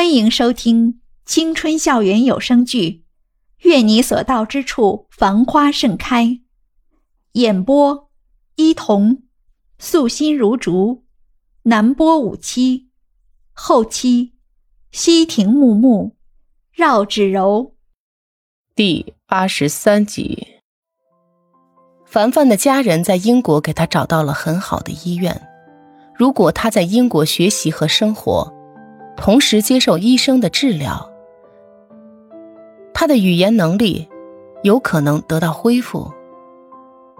欢迎收听青春校园有声剧《愿你所到之处繁花盛开》，演播：伊童，素心如竹，南波五七，后期：西亭木木，绕指柔。第八十三集，凡凡的家人在英国给他找到了很好的医院。如果他在英国学习和生活，同时接受医生的治疗，他的语言能力有可能得到恢复。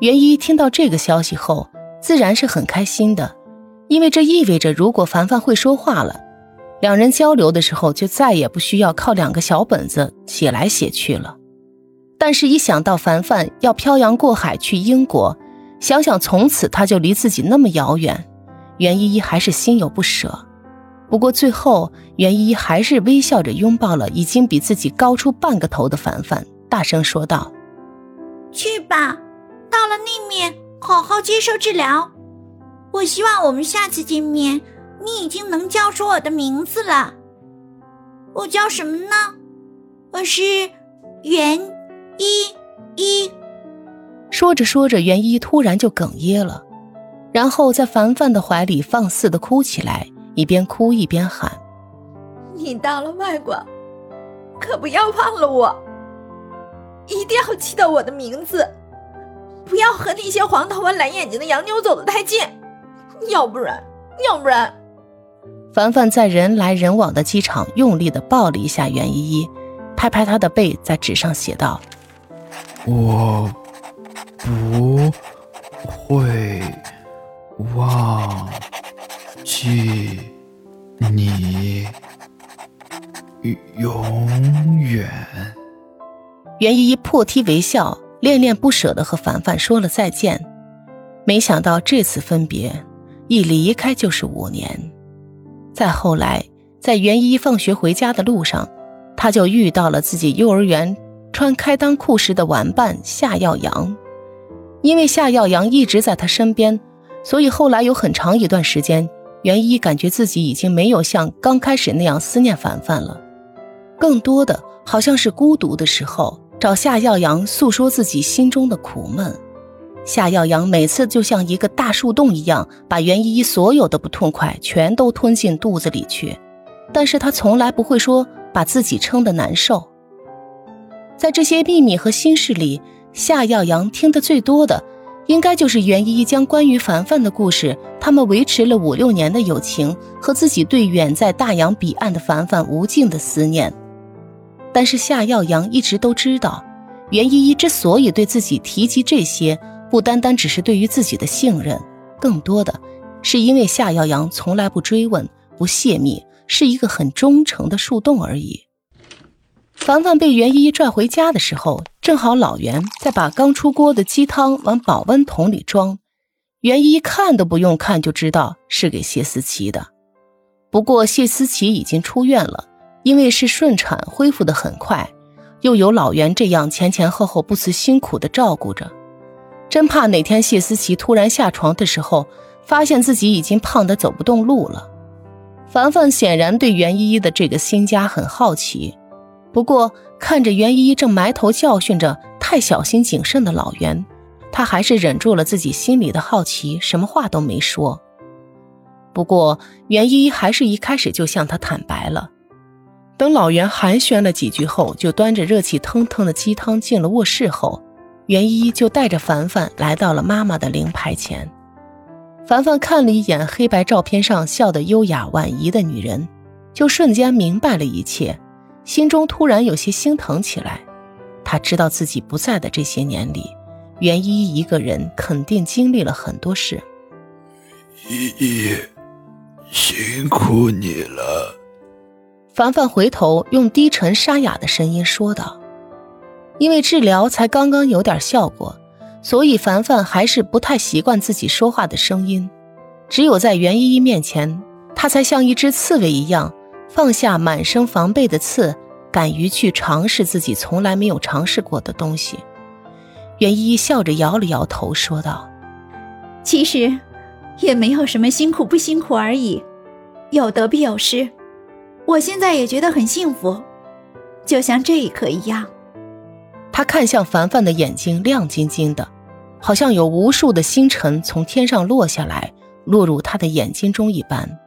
袁一听到这个消息后，自然是很开心的，因为这意味着如果凡凡会说话了，两人交流的时候就再也不需要靠两个小本子写来写去了。但是，一想到凡凡要漂洋过海去英国，想想从此他就离自己那么遥远。袁依依还是心有不舍，不过最后袁依依还是微笑着拥抱了已经比自己高出半个头的凡凡，大声说道：“去吧，到了那面好好接受治疗。我希望我们下次见面，你已经能叫出我的名字了。我叫什么呢？我是袁一一。”说着说着，袁依依突然就哽咽了。然后在凡凡的怀里放肆的哭起来，一边哭一边喊：“你到了外国，可不要忘了我，一定要记得我的名字，不要和那些黄头发、蓝眼睛的洋妞走得太近，要不然，要不然。”凡凡在人来人往的机场用力的抱了一下袁依依，拍拍她的背，在纸上写道：“我不会。”忘记你永远。袁依依破涕为笑，恋恋不舍的和凡凡说了再见。没想到这次分别，一离开就是五年。再后来，在袁依依放学回家的路上，他就遇到了自己幼儿园穿开裆裤时的玩伴夏耀阳。因为夏耀阳一直在他身边。所以后来有很长一段时间，袁一感觉自己已经没有像刚开始那样思念凡凡了，更多的好像是孤独的时候找夏耀阳诉说自己心中的苦闷。夏耀阳每次就像一个大树洞一样，把袁依依所有的不痛快全都吞进肚子里去，但是他从来不会说把自己撑得难受。在这些秘密和心事里，夏耀阳听得最多的。应该就是袁依依将关于凡凡的故事，他们维持了五六年的友情和自己对远在大洋彼岸的凡凡无尽的思念。但是夏耀阳一直都知道，袁依依之所以对自己提及这些，不单单只是对于自己的信任，更多的是因为夏耀阳从来不追问、不泄密，是一个很忠诚的树洞而已。凡凡被袁依依拽回家的时候，正好老袁在把刚出锅的鸡汤往保温桶里装。袁依依看都不用看就知道是给谢思琪的。不过谢思琪已经出院了，因为是顺产，恢复的很快，又有老袁这样前前后后不辞辛苦的照顾着，真怕哪天谢思琪突然下床的时候，发现自己已经胖得走不动路了。凡凡显然对袁依依的这个新家很好奇。不过，看着袁依依正埋头教训着太小心谨慎的老袁，他还是忍住了自己心里的好奇，什么话都没说。不过，袁依依还是一开始就向他坦白了。等老袁寒暄了几句后，就端着热气腾腾的鸡汤进了卧室后，袁依依就带着凡凡来到了妈妈的灵牌前。凡凡看了一眼黑白照片上笑得优雅婉仪的女人，就瞬间明白了一切。心中突然有些心疼起来，他知道自己不在的这些年里，袁依依一个人肯定经历了很多事。依依，辛苦你了。凡凡回头用低沉沙哑的声音说道：“因为治疗才刚刚有点效果，所以凡凡还是不太习惯自己说话的声音。只有在袁依依面前，他才像一只刺猬一样。”放下满身防备的刺，敢于去尝试自己从来没有尝试过的东西。袁依依笑着摇了摇头，说道：“其实，也没有什么辛苦不辛苦而已，有得必有失。我现在也觉得很幸福，就像这一刻一样。他看向凡凡的眼睛，亮晶晶的，好像有无数的星辰从天上落下来，落入他的眼睛中一般。